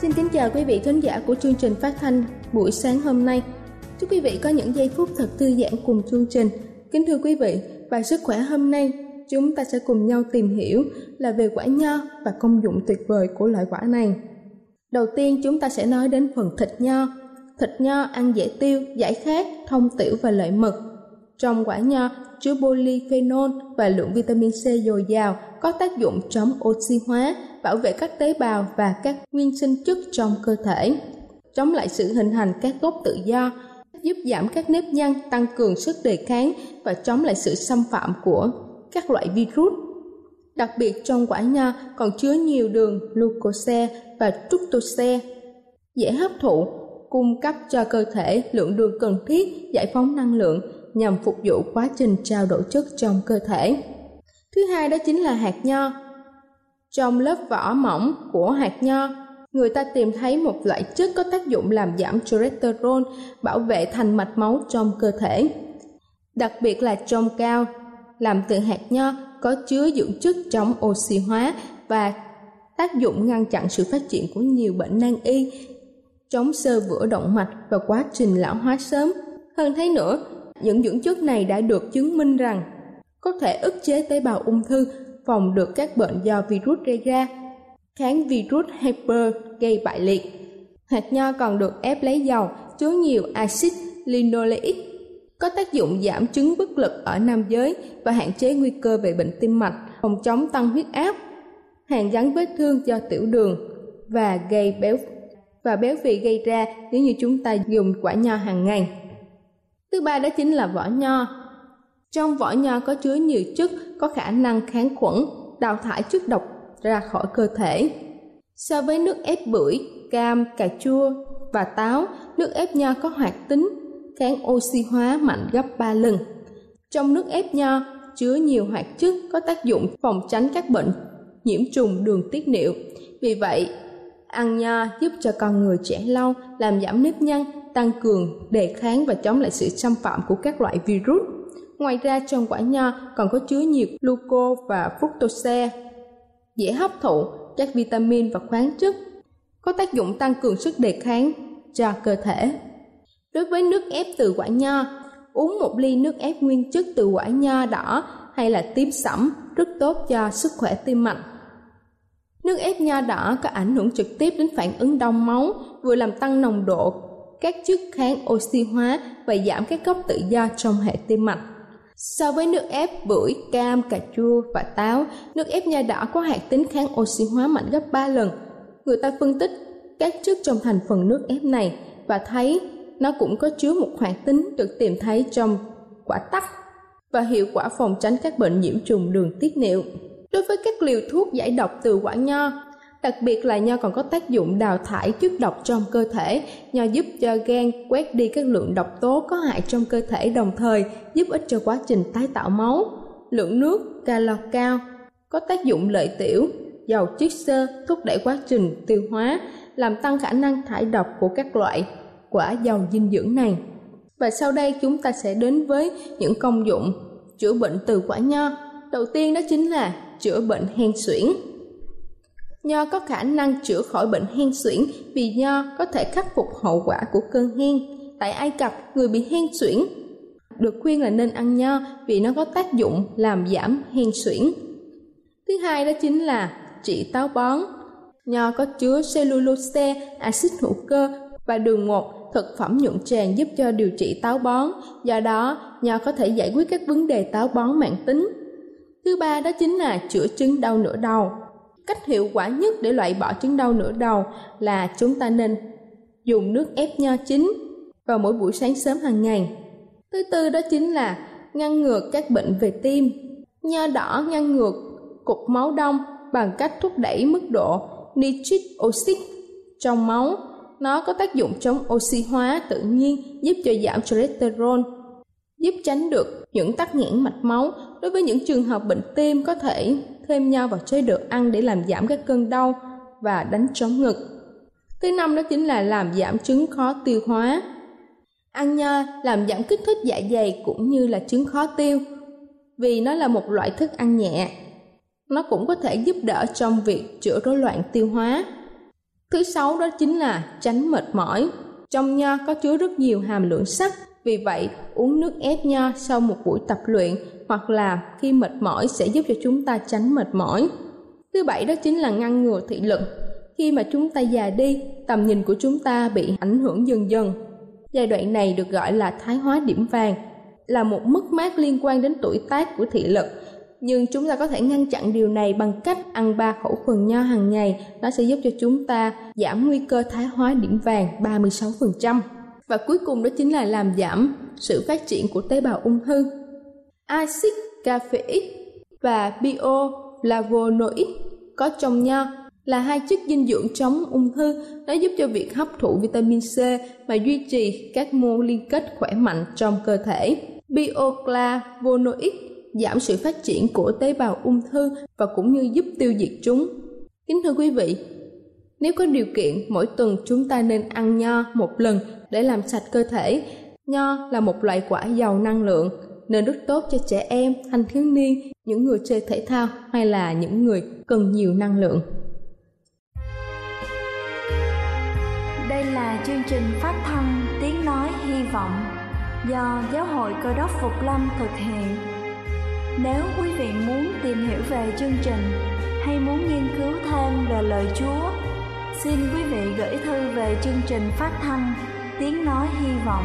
Xin kính chào quý vị thính giả của chương trình phát thanh buổi sáng hôm nay. Chúc quý vị có những giây phút thật thư giãn cùng chương trình. Kính thưa quý vị, bài sức khỏe hôm nay chúng ta sẽ cùng nhau tìm hiểu là về quả nho và công dụng tuyệt vời của loại quả này. Đầu tiên chúng ta sẽ nói đến phần thịt nho. Thịt nho ăn dễ tiêu, giải khát, thông tiểu và lợi mật. Trong quả nho chứa polyphenol và lượng vitamin C dồi dào có tác dụng chống oxy hóa, bảo vệ các tế bào và các nguyên sinh chất trong cơ thể, chống lại sự hình thành các gốc tự do, giúp giảm các nếp nhăn, tăng cường sức đề kháng và chống lại sự xâm phạm của các loại virus. Đặc biệt trong quả nho còn chứa nhiều đường glucose và fructose, dễ hấp thụ, cung cấp cho cơ thể lượng đường cần thiết giải phóng năng lượng nhằm phục vụ quá trình trao đổi chất trong cơ thể. Thứ hai đó chính là hạt nho. Trong lớp vỏ mỏng của hạt nho, người ta tìm thấy một loại chất có tác dụng làm giảm cholesterol, bảo vệ thành mạch máu trong cơ thể. Đặc biệt là trong cao, làm từ hạt nho có chứa dưỡng chất chống oxy hóa và tác dụng ngăn chặn sự phát triển của nhiều bệnh nan y, chống sơ vữa động mạch và quá trình lão hóa sớm. Hơn thế nữa, những dưỡng chất này đã được chứng minh rằng có thể ức chế tế bào ung thư, phòng được các bệnh do virus gây ra, kháng virus hyper gây bại liệt. Hạt nho còn được ép lấy dầu chứa nhiều axit linoleic, có tác dụng giảm chứng bất lực ở nam giới và hạn chế nguy cơ về bệnh tim mạch, phòng chống tăng huyết áp, hàn gắn vết thương do tiểu đường và gây béo và béo phì gây ra nếu như chúng ta dùng quả nho hàng ngày. Thứ ba đó chính là vỏ nho. Trong vỏ nho có chứa nhiều chất có khả năng kháng khuẩn, đào thải chất độc ra khỏi cơ thể. So với nước ép bưởi, cam, cà chua và táo, nước ép nho có hoạt tính kháng oxy hóa mạnh gấp 3 lần. Trong nước ép nho chứa nhiều hoạt chất có tác dụng phòng tránh các bệnh nhiễm trùng đường tiết niệu. Vì vậy, ăn nho giúp cho con người trẻ lâu, làm giảm nếp nhăn, tăng cường đề kháng và chống lại sự xâm phạm của các loại virus. Ngoài ra trong quả nho còn có chứa nhiều gluco và fructose, dễ hấp thụ các vitamin và khoáng chất, có tác dụng tăng cường sức đề kháng cho cơ thể. Đối với nước ép từ quả nho, uống một ly nước ép nguyên chất từ quả nho đỏ hay là tím sẫm rất tốt cho sức khỏe tim mạch. Nước ép nho đỏ có ảnh hưởng trực tiếp đến phản ứng đông máu, vừa làm tăng nồng độ các chất kháng oxy hóa và giảm các gốc tự do trong hệ tim mạch. So với nước ép bưởi, cam, cà chua và táo, nước ép nho đỏ có hạt tính kháng oxy hóa mạnh gấp 3 lần. Người ta phân tích các chất trong thành phần nước ép này và thấy nó cũng có chứa một hoạt tính được tìm thấy trong quả tắc và hiệu quả phòng tránh các bệnh nhiễm trùng đường tiết niệu. Đối với các liều thuốc giải độc từ quả nho, Đặc biệt là nho còn có tác dụng đào thải chất độc trong cơ thể, nho giúp cho gan quét đi các lượng độc tố có hại trong cơ thể đồng thời giúp ích cho quá trình tái tạo máu. Lượng nước calo cao có tác dụng lợi tiểu, giàu chất xơ thúc đẩy quá trình tiêu hóa, làm tăng khả năng thải độc của các loại quả giàu dinh dưỡng này. Và sau đây chúng ta sẽ đến với những công dụng chữa bệnh từ quả nho. Đầu tiên đó chính là chữa bệnh hen suyễn. Nho có khả năng chữa khỏi bệnh hen suyễn vì nho có thể khắc phục hậu quả của cơn hen. Tại Ai Cập, người bị hen suyễn được khuyên là nên ăn nho vì nó có tác dụng làm giảm hen suyễn. Thứ hai đó chính là trị táo bón. Nho có chứa cellulose, axit hữu cơ và đường một thực phẩm nhuận tràng giúp cho điều trị táo bón, do đó nho có thể giải quyết các vấn đề táo bón mạng tính. Thứ ba đó chính là chữa chứng đau nửa đầu. Cách hiệu quả nhất để loại bỏ chứng đau nửa đầu là chúng ta nên dùng nước ép nho chín vào mỗi buổi sáng sớm hàng ngày. Thứ tư đó chính là ngăn ngừa các bệnh về tim. Nho đỏ ngăn ngừa cục máu đông bằng cách thúc đẩy mức độ nitric oxide trong máu nó có tác dụng chống oxy hóa tự nhiên, giúp cho giảm cholesterol, giúp tránh được những tắc nghẽn mạch máu. Đối với những trường hợp bệnh tim có thể thêm nho vào chế độ ăn để làm giảm các cơn đau và đánh trống ngực. Thứ năm đó chính là làm giảm chứng khó tiêu hóa. Ăn nho làm giảm kích thích dạ dày cũng như là chứng khó tiêu vì nó là một loại thức ăn nhẹ. Nó cũng có thể giúp đỡ trong việc chữa rối loạn tiêu hóa. Thứ sáu đó chính là tránh mệt mỏi. Trong nho có chứa rất nhiều hàm lượng sắt, vì vậy uống nước ép nho sau một buổi tập luyện hoặc là khi mệt mỏi sẽ giúp cho chúng ta tránh mệt mỏi. Thứ bảy đó chính là ngăn ngừa thị lực. Khi mà chúng ta già đi, tầm nhìn của chúng ta bị ảnh hưởng dần dần. Giai đoạn này được gọi là thái hóa điểm vàng, là một mất mát liên quan đến tuổi tác của thị lực nhưng chúng ta có thể ngăn chặn điều này bằng cách ăn ba khẩu phần nho hàng ngày. Nó sẽ giúp cho chúng ta giảm nguy cơ thái hóa điểm vàng 36%. Và cuối cùng đó chính là làm giảm sự phát triển của tế bào ung thư. Axit caffeic và bioflavonoid có trong nho là hai chất dinh dưỡng chống ung thư. Nó giúp cho việc hấp thụ vitamin C và duy trì các mô liên kết khỏe mạnh trong cơ thể. Bioflavonoid giảm sự phát triển của tế bào ung thư và cũng như giúp tiêu diệt chúng. Kính thưa quý vị, nếu có điều kiện, mỗi tuần chúng ta nên ăn nho một lần để làm sạch cơ thể. Nho là một loại quả giàu năng lượng, nên rất tốt cho trẻ em, thanh thiếu niên, những người chơi thể thao hay là những người cần nhiều năng lượng. Đây là chương trình phát thanh Tiếng Nói Hy Vọng do Giáo hội Cơ đốc Phục Lâm thực hiện nếu quý vị muốn tìm hiểu về chương trình hay muốn nghiên cứu thêm về lời Chúa, xin quý vị gửi thư về chương trình phát thanh Tiếng Nói Hy Vọng,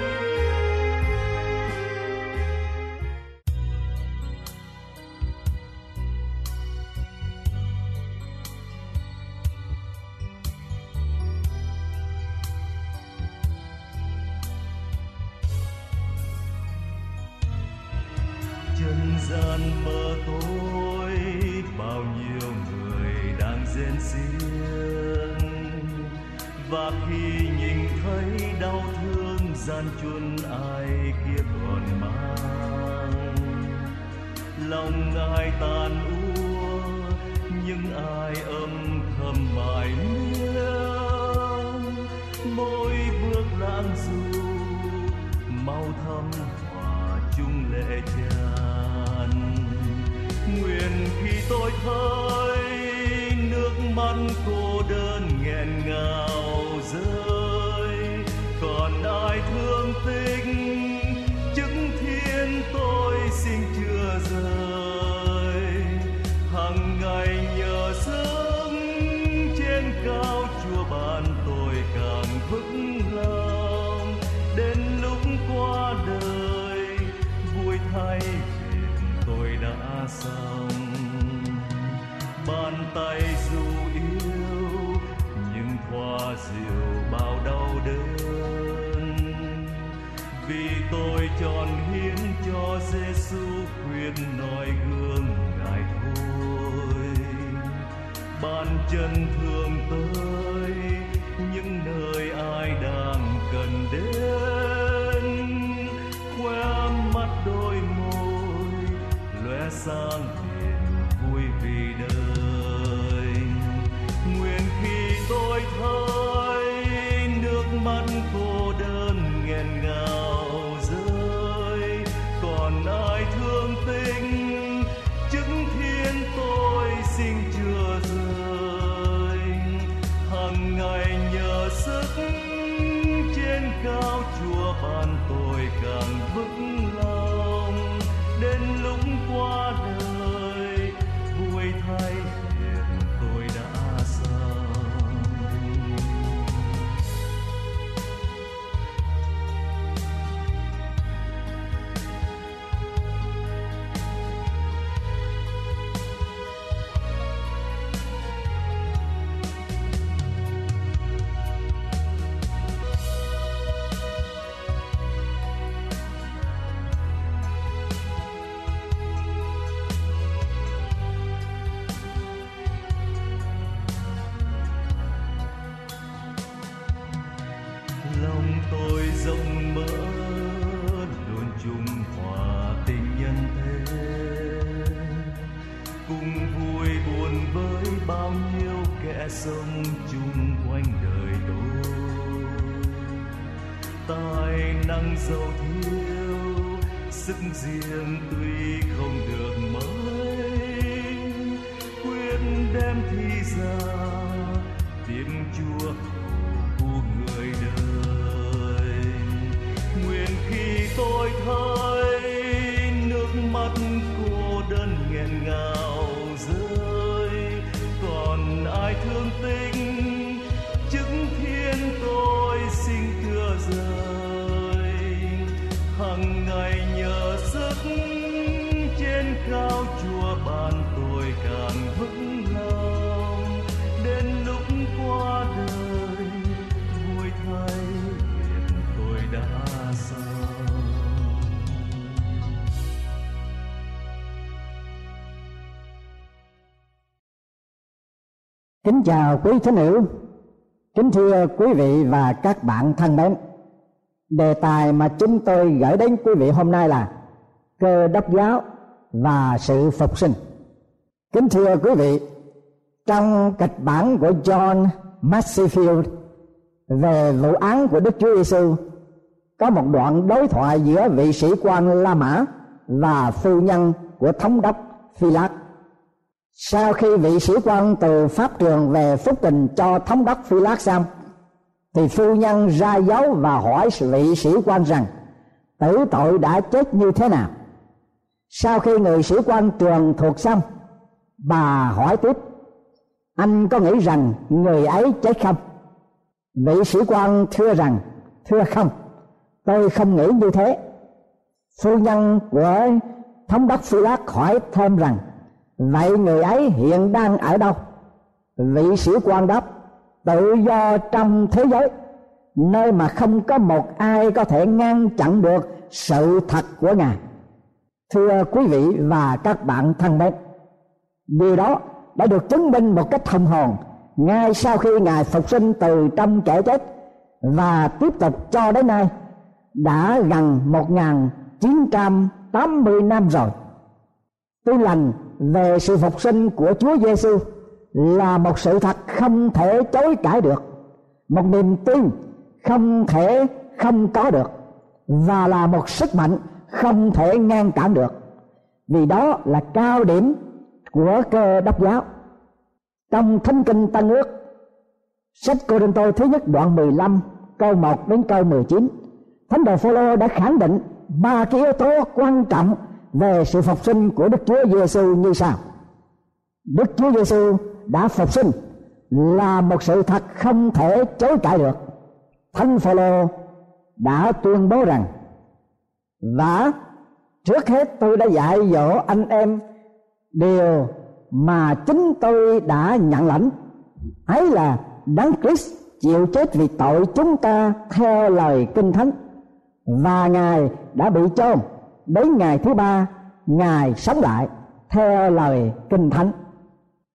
non mơ tối bao nhiêu người đang rên xiết và khi nhìn thấy đau thương gian chuân ai kia còn mang, lòng ai tàn ua, nhưng ai âm thầm mãi vơi nước mắt cô đơn nghẹn ngào rơi. Còn ai thương tình? Chứng thiên tôi xin chưa rời. Hằng ngày nhờ sớm trên cao chùa ban tôi càng vững lòng. Đến lúc qua đời, vui thay chuyện tôi đã xong bàn tay dù yêu, nhưng thoa dịu bao đau đớn. Vì tôi chọn hiến cho Giêsu khuyên nói gương ngài thôi. Bàn chân thương tới, những nơi ai đang cần đến. Khoe mắt đôi môi, lóe sáng khi tôi rộng mở luôn chung hòa tình nhân thế. Cùng vui buồn với bao nhiêu kẻ sống chung quanh đời tôi. Tài năng giàu thiếu sức riêng tuy không được mấy quyết đem thi ra tiếng chúa thời nước mắt cô đơn nghẹn ngào rơi. Còn ai thương tình, chứng thiên tôi xin thưa rời. Hằng ngày nhờ sức trên cao chùa bàn tôi càng vững Kính chào quý thính hữu, kính thưa quý vị và các bạn thân mến. Đề tài mà chúng tôi gửi đến quý vị hôm nay là cơ đốc giáo và sự phục sinh. Kính thưa quý vị, trong kịch bản của John Masefield về vụ án của Đức Chúa Giêsu có một đoạn đối thoại giữa vị sĩ quan La Mã và phu nhân của thống đốc Phi Lát sau khi vị sĩ quan từ pháp trường về phúc tình cho thống đốc phi lát xong thì phu nhân ra dấu và hỏi vị sĩ quan rằng, tử tội đã chết như thế nào? Sau khi người sĩ quan trường thuộc xong bà hỏi tiếp, anh có nghĩ rằng người ấy chết không? Vị sĩ quan thưa rằng, thưa không, tôi không nghĩ như thế. Phu nhân của thống đốc phi lát hỏi thêm rằng vậy người ấy hiện đang ở đâu? Vị sĩ quan đáp, tự do trong thế giới, nơi mà không có một ai có thể ngăn chặn được sự thật của ngài. Thưa quý vị và các bạn thân mến, điều đó đã được chứng minh một cách thông hồn ngay sau khi ngài phục sinh từ trong kẻ chết và tiếp tục cho đến nay đã gần 1980 năm rồi. Tin lành về sự phục sinh của Chúa Giêsu là một sự thật không thể chối cãi được, một niềm tin không thể không có được và là một sức mạnh không thể ngăn cản được. Vì đó là cao điểm của cơ đốc giáo. Trong Thánh Kinh Tân Ước, sách Cô Đinh Tô thứ nhất đoạn 15 câu 1 đến câu 19, Thánh đồ Phaolô đã khẳng định ba cái yếu tố quan trọng về sự phục sinh của Đức Chúa Giêsu như sau. Đức Chúa Giêsu đã phục sinh là một sự thật không thể chối cãi được. Thánh Phaolô đã tuyên bố rằng, và trước hết tôi đã dạy dỗ anh em điều mà chính tôi đã nhận lãnh ấy là đấng Christ chịu chết vì tội chúng ta theo lời kinh thánh và ngài đã bị chôn đến ngày thứ ba, ngài sống lại, theo lời kinh thánh.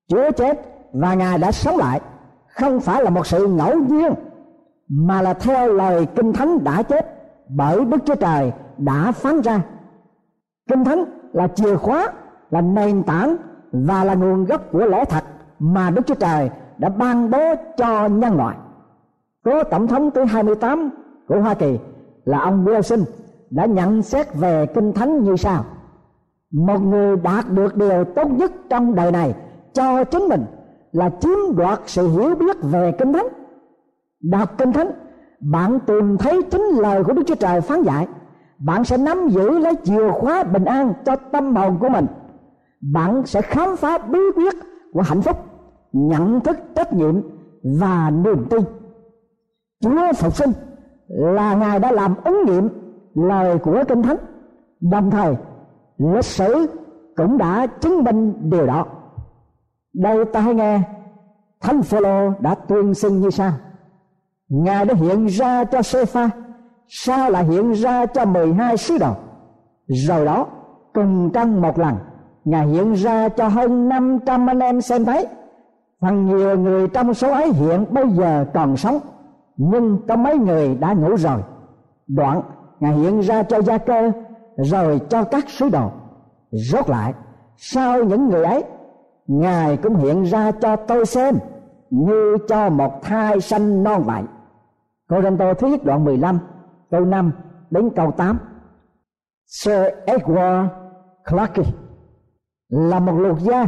Chúa chết và ngài đã sống lại, không phải là một sự ngẫu nhiên, mà là theo lời kinh thánh đã chết bởi đức chúa trời đã phán ra. Kinh thánh là chìa khóa, là nền tảng và là nguồn gốc của lẽ thật mà đức chúa trời đã ban bố cho nhân loại. Có tổng thống thứ 28 của Hoa Kỳ là ông Wilson đã nhận xét về kinh thánh như sau. Một người đạt được điều tốt nhất trong đời này cho chính mình là chiếm đoạt sự hiểu biết về kinh thánh. Đọc kinh thánh, bạn tìm thấy chính lời của đức chúa trời phán dạy. Bạn sẽ nắm giữ lấy chìa khóa bình an cho tâm hồn của mình. Bạn sẽ khám phá bí quyết của hạnh phúc, nhận thức trách nhiệm và niềm tin. Chúa phục sinh là ngài đã làm ứng nghiệm lời của kinh thánh. Đồng thời, lịch sử cũng đã chứng minh điều đó. Đây ta hãy nghe, thánh phaolô đã tuyên xưng như sau. Ngài đã hiện ra cho Sepha sao lại hiện ra cho 12 sứ đồ. Rồi đó, cùng trong một lần, ngài hiện ra cho hơn 500 anh em xem thấy. Phần nhiều người trong số ấy hiện bây giờ còn sống, nhưng có mấy người đã ngủ rồi. Đoạn ngài hiện ra cho gia cơ, rồi cho các sứ đồ. Rốt lại, sau những người ấy, ngài cũng hiện ra cho tôi xem, như cho một thai sanh non vậy. Cô Rinh Tô thứ nhất đoạn 15 câu 5 đến câu 8 Sir Edward Clarke là một luật gia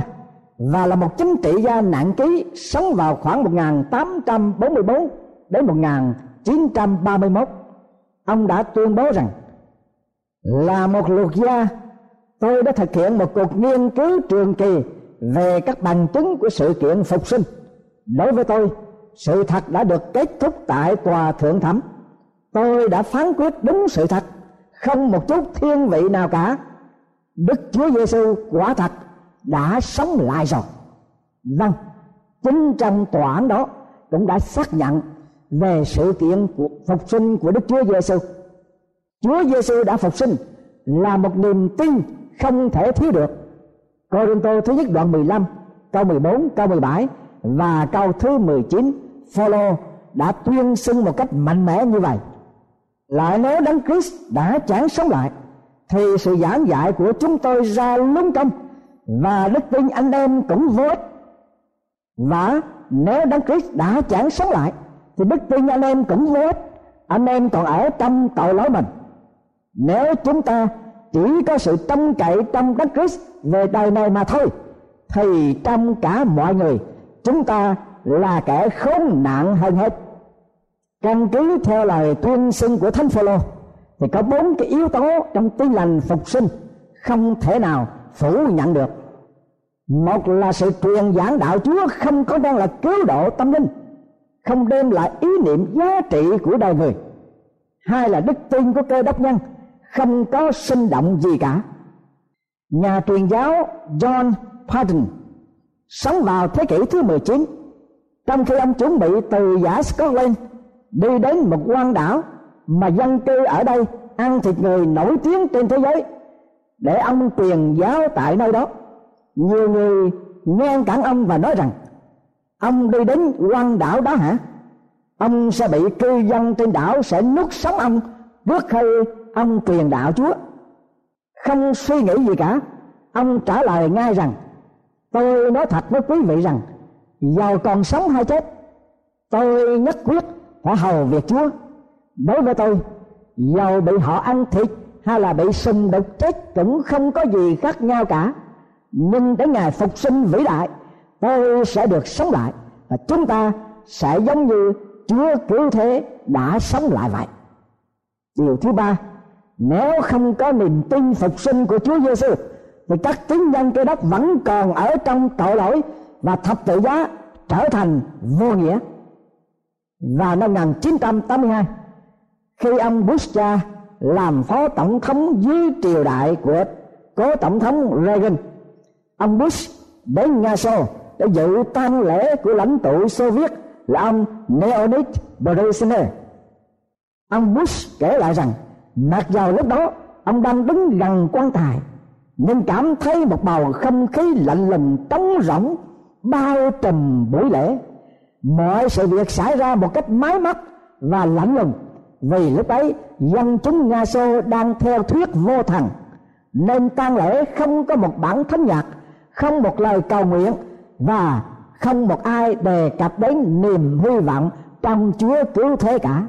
và là một chính trị gia nặng ký sống vào khoảng 1844 đến 1931 ông đã tuyên bố rằng là một luật gia, tôi đã thực hiện một cuộc nghiên cứu trường kỳ về các bằng chứng của sự kiện phục sinh. Đối với tôi, sự thật đã được kết thúc tại tòa thượng thẩm. Tôi đã phán quyết đúng sự thật, không một chút thiên vị nào cả. Đức chúa giêsu quả thật đã sống lại rồi. Vâng chính trong tòa án đó cũng đã xác nhận về sự kiện của phục sinh của đức chúa giêsu chúa giêsu đã phục sinh là một niềm tin không thể thiếu được. Corinto thứ nhất đoạn 15 câu 14 câu 17 và câu thứ 19 Phaolô đã tuyên xưng một cách mạnh mẽ như vậy. Lại nếu đấng Christ đã chẳng sống lại, thì sự giảng dạy của chúng tôi ra lung công và đức tin anh em cũng vô ích. Và nếu đấng Christ đã chẳng sống lại thì đức tin anh em cũng vô ích anh em còn ở trong tội lỗi mình. Nếu chúng ta chỉ có sự trông cậy trong đấng Christ về đời này mà thôi, thì trong cả mọi người, chúng ta là kẻ khốn nạn hơn hết. Căn cứ theo lời tuyên xưng của thánh phaolô, thì có bốn cái yếu tố trong tin lành phục sinh không thể nào phủ nhận được. Một là sự truyền giảng đạo chúa không có đang là cứu độ tâm linh không đem lại ý niệm giá trị của đời người. Hai là đức tin của cơ đốc nhân, không có sinh động gì cả. Nhà truyền giáo John Patton sống vào thế kỷ thứ 19 trong khi ông chuẩn bị từ giả Scotland đi đến một quan đảo mà dân cư ở đây ăn thịt người nổi tiếng trên thế giới để ông truyền giáo tại nơi đó. Nhiều người ngăn cản ông và nói rằng ông đi đến quan đảo đó hả? Ông sẽ bị cư dân trên đảo sẽ nuốt sống ông trước khi ông truyền đạo chúa? Không suy nghĩ gì cả. Ông trả lời ngay rằng, tôi nói thật với quý vị rằng, giàu còn sống hay chết, tôi nhất quyết phải hầu việc chúa. Đối với tôi, giàu bị họ ăn thịt hay là bị sùng đục chết cũng không có gì khác nhau cả. Nhưng đến ngày phục sinh vĩ đại tôi sẽ được sống lại và chúng ta sẽ giống như chúa cứu thế đã sống lại vậy. Điều thứ ba, nếu không có niềm tin phục sinh của Chúa Giêsu thì các tín nhân cơ đốc vẫn còn ở trong tội lỗi và thập tự giá trở thành vô nghĩa. Vào năm 1982 khi ông Bush cha làm phó tổng thống dưới triều đại của cố tổng thống Reagan, ông Bush đến Nga Xô đã dự tang lễ của lãnh tụ Xô Viết là ông Leonid Brezhnev. Ông Bush kể lại rằng, mặc dầu lúc đó, ông đang đứng gần quan tài nhưng cảm thấy một bầu không khí lạnh lùng trống rỗng, bao trùm buổi lễ mọi sự việc xảy ra một cách máy móc và lạnh lùng, vì lúc ấy dân chúng nga xô đang theo thuyết vô thần, nên tang lễ không có một bản thánh nhạc, không một lời cầu nguyện và không một ai đề cập đến niềm hy vọng trong Chúa cứu thế cả.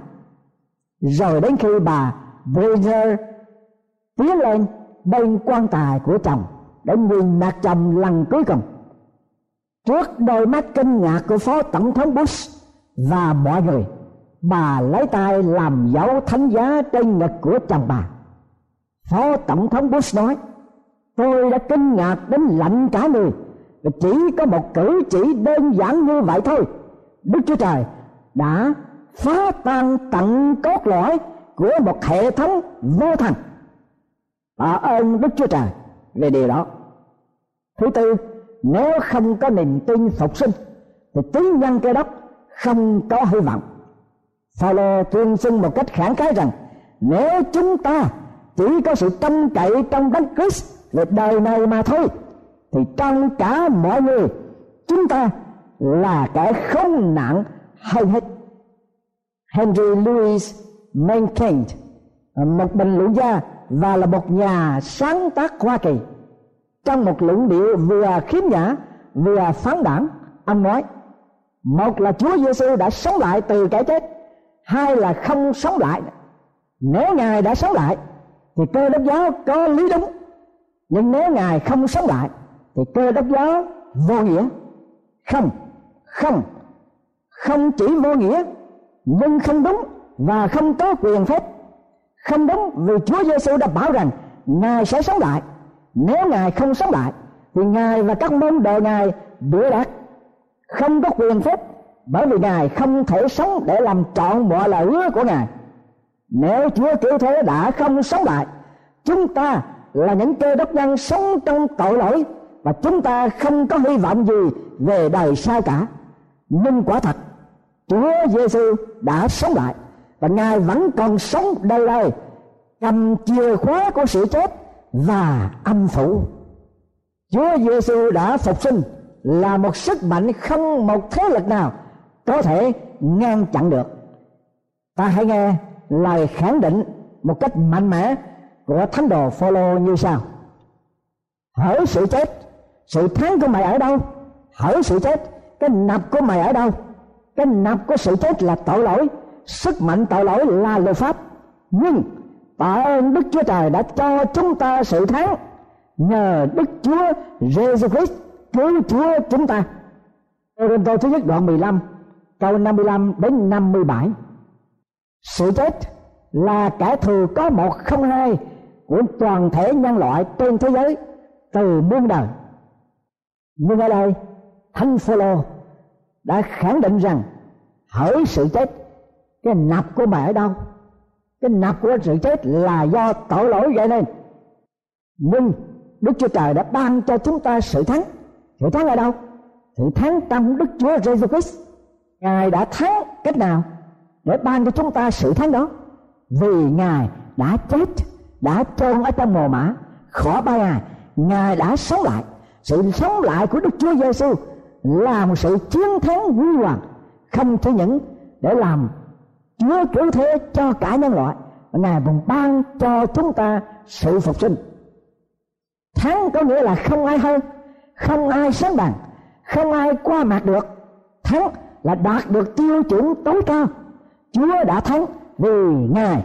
Rồi đến khi bà Bridger tiến lên bên quan tài của chồng, để nhìn mặt chồng lần cuối cùng. Trước đôi mắt kinh ngạc của phó tổng thống Bush và mọi người, bà lấy tay làm dấu thánh giá trên ngực của chồng bà. Phó tổng thống Bush nói, tôi đã kinh ngạc đến lạnh cả người và chỉ có một cử chỉ đơn giản như vậy thôi. Đức Chúa Trời đã phá tan tận cốt lõi của một hệ thống vô thần. Tạ ơn Đức Chúa Trời về điều đó. Thứ tư, nếu không có niềm tin phục sinh, thì tiếng nhân cơ đốc không có hy vọng. Phaolô tuyên xưng một cách khẳng khái rằng, nếu chúng ta chỉ có sự trông cậy trong đấng Christ về đời này mà thôi thì trong cả mọi người, chúng ta là kẻ không nặng hay hết. Henry Louis Mencken một bình luận gia và là một nhà sáng tác Hoa Kỳ. Trong một luận điệu vừa khiếm nhã, vừa phán đảng, ông nói, một là Chúa Giêsu đã sống lại từ cái chết, hai là không sống lại. Nếu ngài đã sống lại, thì cơ đốc giáo có lý đúng, nhưng nếu ngài không sống lại thì cơ đốc giáo vô nghĩa. Không không. Không chỉ vô nghĩa, nhưng không đúng và không có quyền phép. Không đúng vì Chúa Giêsu đã bảo rằng ngài sẽ sống lại. Nếu ngài không sống lại, thì ngài và các môn đồ ngài đuổi đặt không có quyền phép, bởi vì ngài không thể sống để làm trọn mọi lời hứa của ngài. Nếu chúa cứu thế đã không sống lại, chúng ta là những cơ đốc nhân sống trong tội lỗi và chúng ta không có hy vọng gì về đời sau cả. Nhưng quả thật, chúa giêsu đã sống lại và ngài vẫn còn sống đây đây, cầm chìa khóa của sự chết và âm phủ. Chúa Giêsu đã phục sinh là một sức mạnh không một thế lực nào có thể ngăn chặn được. Ta hãy nghe lời khẳng định một cách mạnh mẽ của thánh đồ Phaolô như sau. Hỡi sự chết sự thắng của mày ở đâu? Hỡi sự chết. Cái nạp của mày ở đâu? Cái nạp của sự chết là tội lỗi. Sức mạnh tội lỗi là luật pháp. Nhưng tạ ơn Đức Chúa Trời đã cho chúng ta sự thắng nhờ Đức Chúa Jesus Christ cứu Chúa chúng ta. câu thứ nhất đoạn 15 câu 55 đến 57 sự chết là kẻ thù có một không hai của toàn thể nhân loại trên thế giới từ muôn đời nhưng ở đây thánh phaolô đã khẳng định rằng hỡi sự chết, cái nạp của mẹ ở đâu? Cái nạp của sự chết là do tội lỗi gây nên. Nhưng đức chúa trời đã ban cho chúng ta sự thắng. Sự thắng ở đâu? Sự thắng trong đức chúa jesus christ. Ngài đã thắng cách nào để ban cho chúng ta sự thắng đó? Vì ngài đã chết, đã chôn ở trong mồ mã khỏi ba ngày, ngài đã sống lại sự sống lại của đức chúa giêsu là một sự chiến thắng huy hoàng, không chỉ những để làm Chúa cứu thế cho cả nhân loại. Ngài còn ban cho chúng ta sự phục sinh. Thắng có nghĩa là không ai hơn không ai sánh bằng, không ai qua mặt được. Thắng là đạt được tiêu chuẩn tối cao. Chúa đã thắng vì Ngài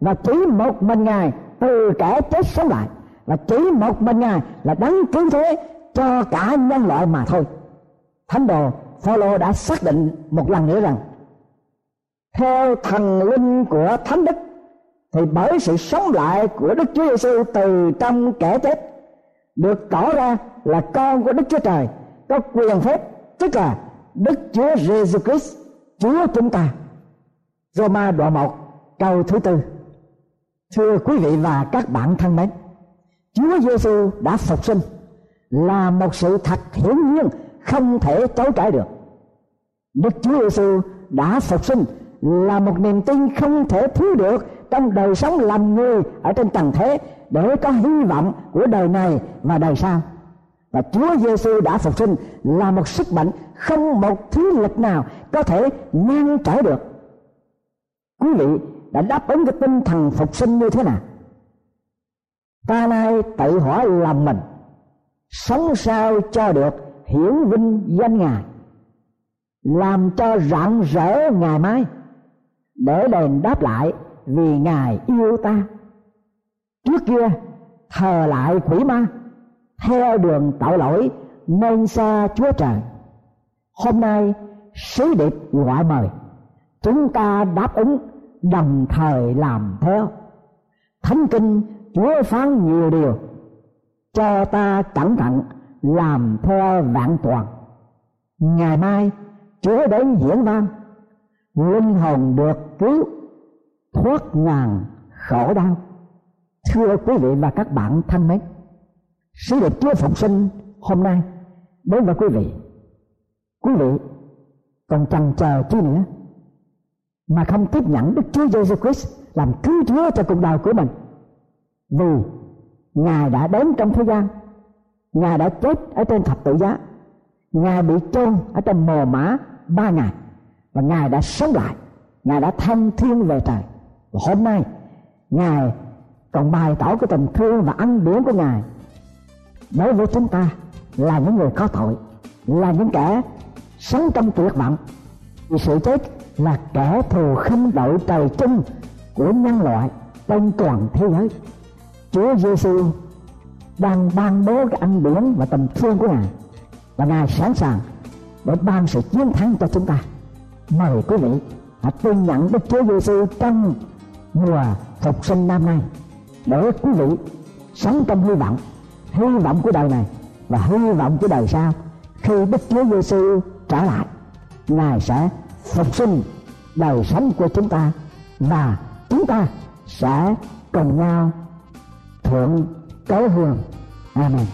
và chỉ một mình Ngài từ kẻ chết sống lại. Và chỉ một mình Ngài là đấng cứu thế cho cả nhân loại mà thôi. Thánh đồ Phaolô đã xác định một lần nữa rằng theo thần linh của thánh đức thì bởi sự sống lại của Đức Chúa Giêsu từ trong kẻ chết được tỏ ra là con của Đức Chúa Trời có quyền phép tức là Đức Chúa Giêsu Christ Chúa chúng ta. Roma đoạn 1 câu thứ tư. Thưa quý vị và các bạn thân mến, Chúa Giêsu đã phục sinh là một sự thật hiển nhiên, không thể chối cãi được. Đức Chúa Giêsu đã phục sinh là một niềm tin không thể thiếu được trong đời sống làm người ở trên trần thế để có hy vọng của đời này và đời sau. Và Chúa Giêsu đã phục sinh là một sức mạnh không một thứ lực nào có thể ngăn trở được. Quý vị đã đáp ứng cái tinh thần phục sinh như thế nào? Ta nay tự hỏi lòng mình sống sao cho được hiển vinh danh ngài, làm cho rạng rỡ ngày mai, để đền đáp lại vì ngài yêu ta. Trước kia, thờ lại quỷ ma, theo đường tội lỗi nên xa chúa trời. Hôm nay, sứ điệp gọi mời, chúng ta đáp ứng đồng thời làm theo. Thánh kinh chúa phán nhiều điều cho ta cẩn thận, làm theo vạn toàn. Ngày mai, chúa đến diễn văn linh hồn được cứu, thoát ngàn khổ đau. Thưa quý vị và các bạn thân mến, sứ điệp chúa phục sinh hôm nay, đến với quý vị. Quý vị còn chần chờ chi nữa, mà không tiếp nhận Đức Chúa Giêsu Christ làm cứu Chúa cho cuộc đời của mình. Vì Ngài đã đến trong thế gian. Ngài đã chết ở trên thập tự giá. Ngài bị chôn ở trên mồ mã ba ngày. Và Ngài đã sống lại. Ngài đã thăng thiên về trời. Và hôm nay, Ngài còn bày tỏ cái tình thương và ân điển của Ngài Đối với chúng ta là những người có tội, Là những kẻ sống trong tuyệt vọng Vì sự chết là kẻ thù không đội trời chung của nhân loại trên toàn thế giới. Chúa Giêsu đang ban bố cái ân điển và tình thương của Ngài và Ngài sẵn sàng để ban sự chiến thắng cho chúng ta. Mời quý vị hãy tin nhận Đức Chúa Giêsu trong mùa phục sinh năm nay để quý vị sống trong hy vọng, hy vọng của đời này và hy vọng của đời sau khi Đức Chúa Giêsu trở lại, Ngài sẽ phục sinh đời sống của chúng ta và chúng ta sẽ cùng nhau thượng cấu hương amen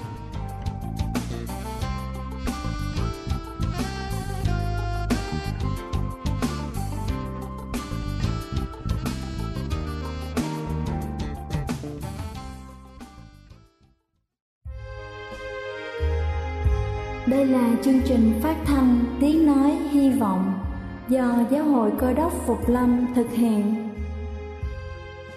Đây là chương trình phát thanh Tiếng Nói Hy Vọng do Giáo hội Cơ đốc Phục Lâm thực hiện.